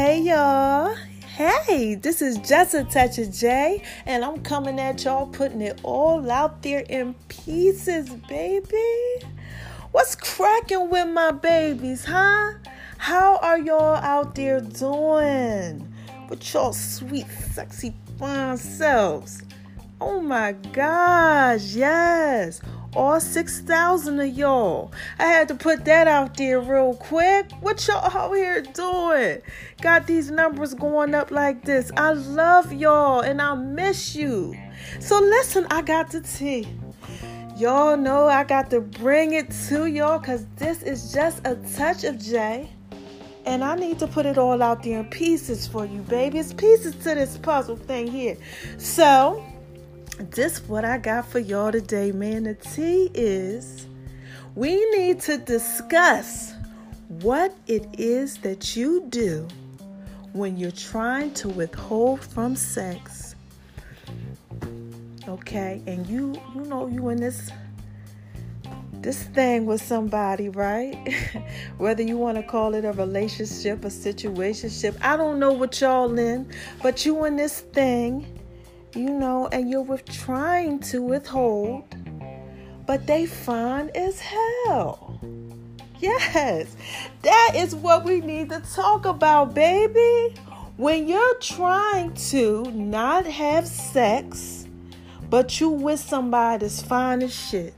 Hey y'all. Hey, this is just a touch of J, and I'm coming at y'all putting it all out there in pieces, baby. What's cracking with my babies, huh? How are y'all out there doing? With y'all sweet, sexy, fine selves. Oh my gosh, yes all 6,000 of y'all. I had to put that out there real quick. What y'all out here doing? Got these numbers going up like this. I love y'all and I miss you. So listen, I got the tea. Y'all know I got to bring it to y'all because this is just a touch of J. And I need to put it all out there in pieces for you, baby. It's pieces to this puzzle thing here. So, this what I got for y'all today, man. The tea is we need to discuss what it is that you do when you're trying to withhold from sex. Okay, and you you know you in this this thing with somebody, right? Whether you want to call it a relationship, a situationship, I don't know what y'all in, but you in this thing you know, and you're with trying to withhold, but they fine as hell. Yes, that is what we need to talk about, baby. When you're trying to not have sex, but you with somebody that's fine as shit.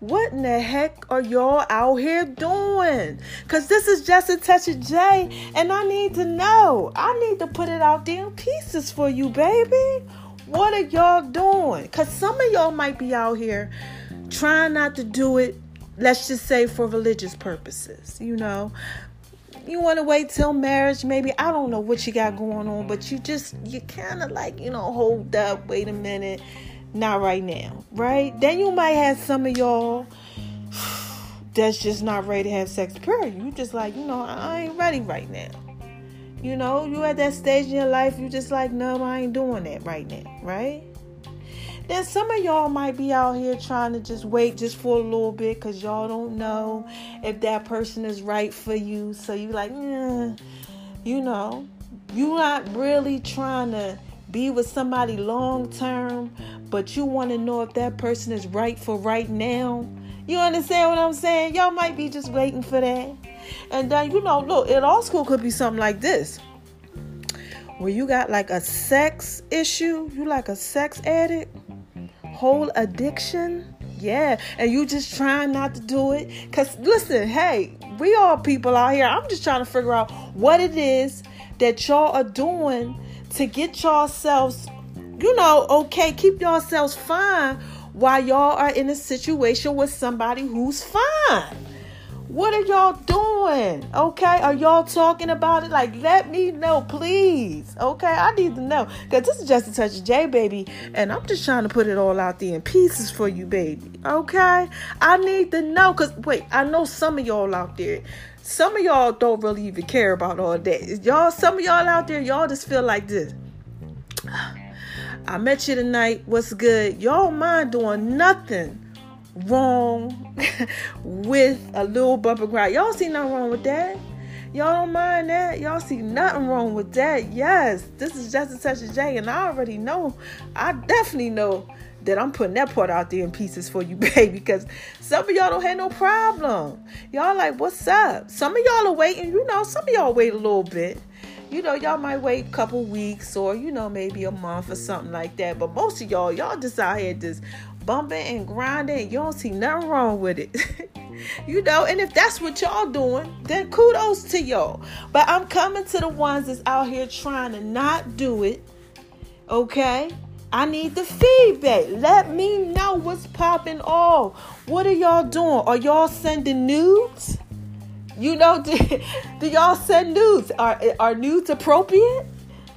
What in the heck are y'all out here doing? Because this is just a touch of J, and I need to know. I need to put it out there in pieces for you, baby. What are y'all doing? Because some of y'all might be out here trying not to do it, let's just say for religious purposes, you know. You want to wait till marriage, maybe. I don't know what you got going on, but you just, you kind of like, you know, hold up, wait a minute, not right now, right? Then you might have some of y'all that's just not ready to have sex, period. You just like, you know, I ain't ready right now. You know, you at that stage in your life, you just like, no, I ain't doing that right now, right? Then some of y'all might be out here trying to just wait just for a little bit because y'all don't know if that person is right for you. So you like, eh, you know, you not really trying to be with somebody long term, but you want to know if that person is right for right now. You understand what I'm saying? Y'all might be just waiting for that. And then, you know, look, in all school could be something like this where you got like a sex issue, you like a sex addict, whole addiction. Yeah, and you just trying not to do it. Cause listen, hey, we all people out here. I'm just trying to figure out what it is that y'all are doing to get yourselves, you know, okay, keep yourselves fine while y'all are in a situation with somebody who's fine. What are y'all doing? Okay, are y'all talking about it? Like, let me know, please. Okay, I need to know because this is just a touch of J, baby, and I'm just trying to put it all out there in pieces for you, baby. Okay, I need to know because wait, I know some of y'all out there. Some of y'all don't really even care about all that. Y'all, some of y'all out there, y'all just feel like this. I met you tonight. What's good? Y'all mind doing nothing wrong with a little bumper grind. Y'all see nothing wrong with that. Y'all don't mind that. Y'all see nothing wrong with that. Yes, this is just a touch of J, and I already know. I definitely know that I'm putting that part out there in pieces for you, baby. Because some of y'all don't have no problem. Y'all like, what's up? Some of y'all are waiting. You know, some of y'all wait a little bit. You know, y'all might wait a couple weeks or you know maybe a month or something like that. But most of y'all, y'all just just bumping and grinding. You don't see nothing wrong with it. you know, and if that's what y'all doing, then kudos to y'all. But I'm coming to the ones that's out here trying to not do it. Okay? I need the feedback. Let me know what's popping off. What are y'all doing? Are y'all sending nudes? You know, do, do y'all send nudes? Are are nudes appropriate?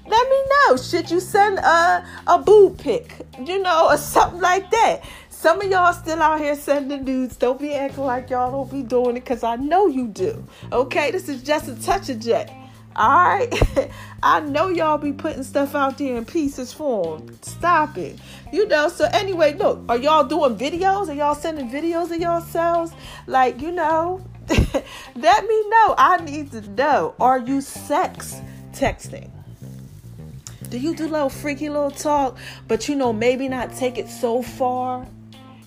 Let me know. Should you send a a boob pic? You know, or something like that. Some of y'all still out here sending nudes. Don't be acting like y'all don't be doing it because I know you do. Okay, this is just a touch of J. All right, I know y'all be putting stuff out there in pieces form. Stop it. You know, so anyway, look, are y'all doing videos? Are y'all sending videos of yourselves? Like, you know, let me know. I need to know. Are you sex texting? Do you do little freaky little talk, but you know, maybe not take it so far?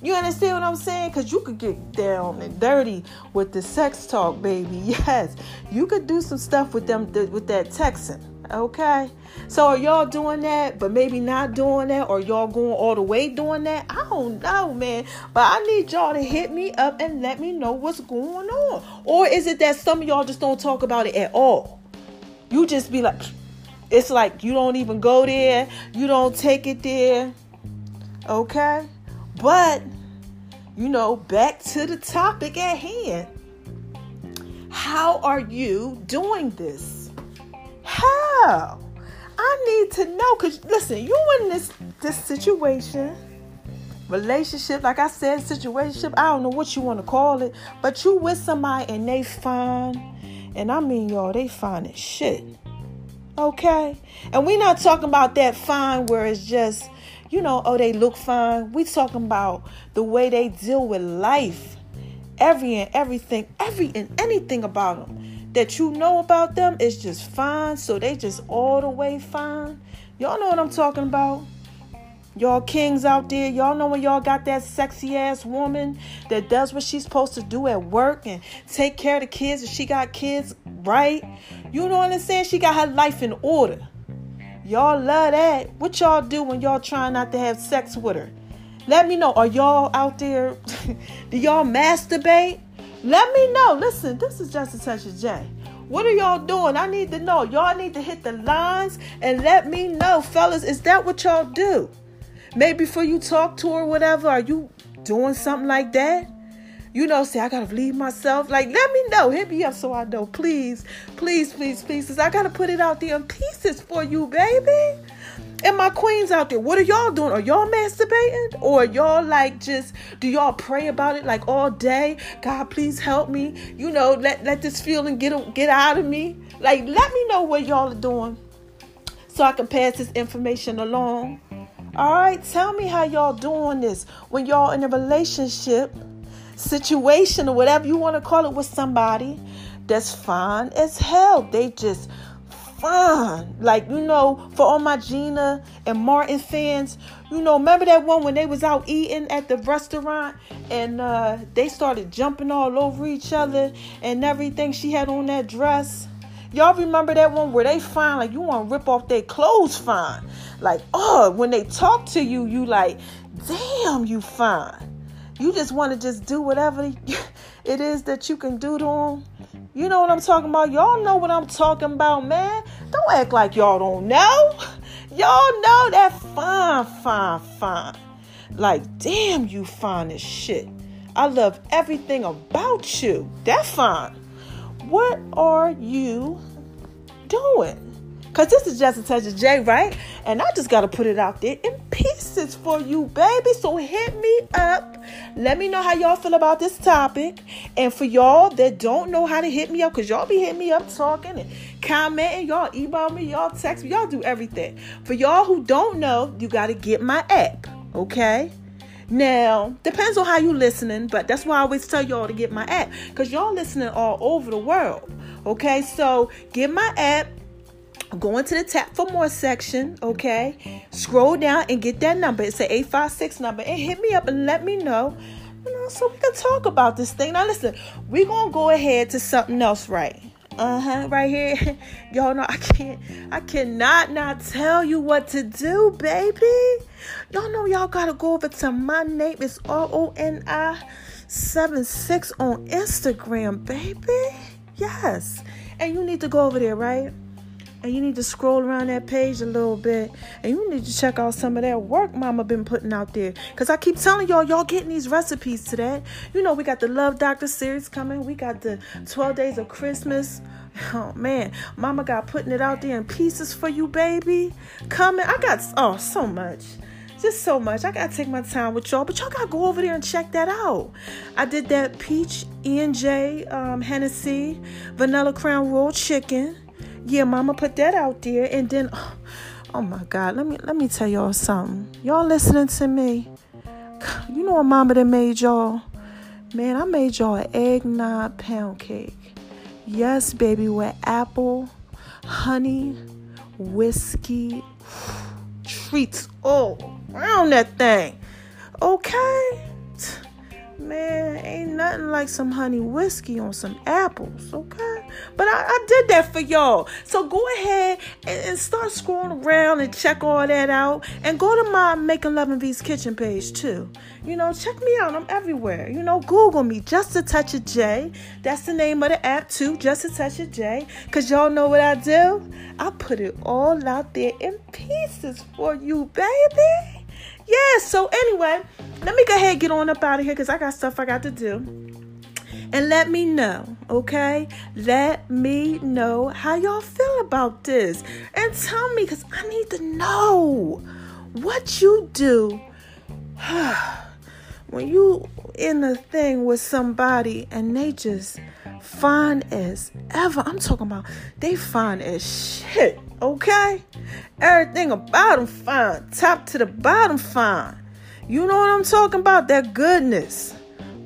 You understand what I'm saying? Because you could get down and dirty with the sex talk, baby. Yes, you could do some stuff with them with that texting. Okay, so are y'all doing that, but maybe not doing that, or y'all going all the way doing that? I don't know, man. But I need y'all to hit me up and let me know what's going on. Or is it that some of y'all just don't talk about it at all? You just be like, it's like you don't even go there, you don't take it there. Okay? But, you know, back to the topic at hand. How are you doing this? How? I need to know because listen, you in this this situation, relationship, like I said, situation. I don't know what you want to call it, but you with somebody and they fine, and I mean y'all, they fine as shit. Okay, and we not talking about that fine where it's just you know, oh, they look fine. We talking about the way they deal with life. Every and everything, every and anything about them that you know about them is just fine. So they just all the way fine. Y'all know what I'm talking about. Y'all kings out there, y'all know when y'all got that sexy ass woman that does what she's supposed to do at work and take care of the kids if she got kids, right? You know what I'm saying? She got her life in order. Y'all love that. What y'all do when y'all trying not to have sex with her? Let me know. Are y'all out there? do y'all masturbate? Let me know. Listen, this is just a touch of J. What are y'all doing? I need to know. Y'all need to hit the lines and let me know, fellas. Is that what y'all do? Maybe before you talk to her, whatever, are you doing something like that? you know, say, I gotta leave myself. Like, let me know. Hit me up so I know. Please, please, please, please. I gotta put it out there in pieces for you, baby. And my queens out there, what are y'all doing? Are y'all masturbating? Or y'all like just do y'all pray about it like all day? God, please help me. You know, let, let this feeling get get out of me. Like, let me know what y'all are doing so I can pass this information along. All right, tell me how y'all doing this when y'all in a relationship situation or whatever you want to call it with somebody that's fine as hell. They just fine. Like, you know, for all my Gina and Martin fans, you know, remember that one when they was out eating at the restaurant and uh, they started jumping all over each other and everything. She had on that dress. Y'all remember that one where they fine, like you want to rip off their clothes fine. Like, oh, when they talk to you, you like, damn, you fine you just want to just do whatever it is that you can do to them. You know what I'm talking about? Y'all know what I'm talking about, man. Don't act like y'all don't know. Y'all know that fine, fine, fine. Like, damn, you fine as shit. I love everything about you. That fine. What are you doing? Because this is just a touch of J, right? And I just got to put it out there in pieces for you, baby. So hit me up. Let me know how y'all feel about this topic. And for y'all that don't know how to hit me up, because y'all be hitting me up talking and commenting, y'all email me, y'all text me, y'all do everything. For y'all who don't know, you got to get my app, okay? Now, depends on how you listening, but that's why I always tell y'all to get my app because y'all listening all over the world. Okay, so get my app Go into the tap for more section, okay? Scroll down and get that number. It's an 856 number and hit me up and let me know, you know, so we can talk about this thing. Now, listen, we're going to go ahead to something else, right? Uh-huh, right here. Y'all know I can't, I cannot not tell you what to do, baby. Y'all know y'all got to go over to my name. It's R-O-N-I 76 on Instagram, baby. Yes. And you need to go over there, right? And you need to scroll around that page a little bit. And you need to check out some of that work mama been putting out there. Because i keep telling y'all y'all getting these recipes today. You know we got the love doctor series coming. We got the 12 days of christmas. Oh man. Mama got putting it out there in pieces for you baby. Coming. I got oh so much. Just so much. I gotta take my time with y'all, but y'all gotta go over there and check that out. I did that peach E and J um, Hennessy vanilla crown rolled chicken. Yeah, mama put that out there, and then oh, oh my God, let me let me tell y'all something. Y'all listening to me? You know what mama that made y'all? Man, I made y'all an eggnog pound cake. Yes, baby, with apple, honey, whiskey, treats all around that thing. Okay? Man, ain't nothing like some honey whiskey on some apples, okay? But I, I did that for y'all. So go ahead and, and, start scrolling around and check all that out. And go to my Making Love and V's kitchen page too. You know, check me out. I'm everywhere. You know, Google me, Just a Touch of J. That's the name of the app too, Just a Touch of J. Cause y'all know what I do? I put it all out there in pieces for you, baby. Yeah, so anyway, let me go ahead and get on up out of here because I got stuff I got to do. And let me know, okay? Let me know how y'all feel about this. And tell me, because I need to know what you do when you in a thing with somebody and they just fine as ever. I'm talking about they fine as shit, okay? Everything about them fine, top to the bottom fine. You know what I'm talking about? That goodness.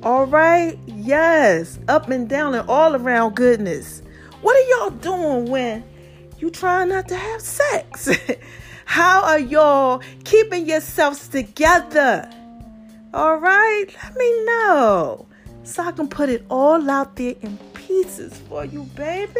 All right? Yes, up and down and all around goodness. What are y'all doing when you trying not to have sex? How are y'all keeping yourselves together? All right? Let me know so I can put it all out there in pieces for you, baby.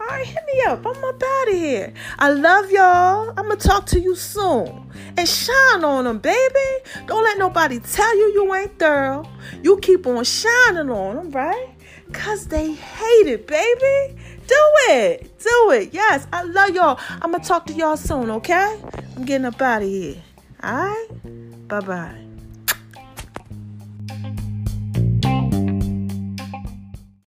All right, hit me up. I'm up out of here. I love y'all. I'm to talk to you soon. And shine on them, baby. Don't let nobody tell you you ain't thorough. You keep on shining on them, right? Because they hate it, baby. Do it. Do it. Yes, I love y'all. I'm to talk to y'all soon, okay? I'm getting up out of here. All right? Bye bye.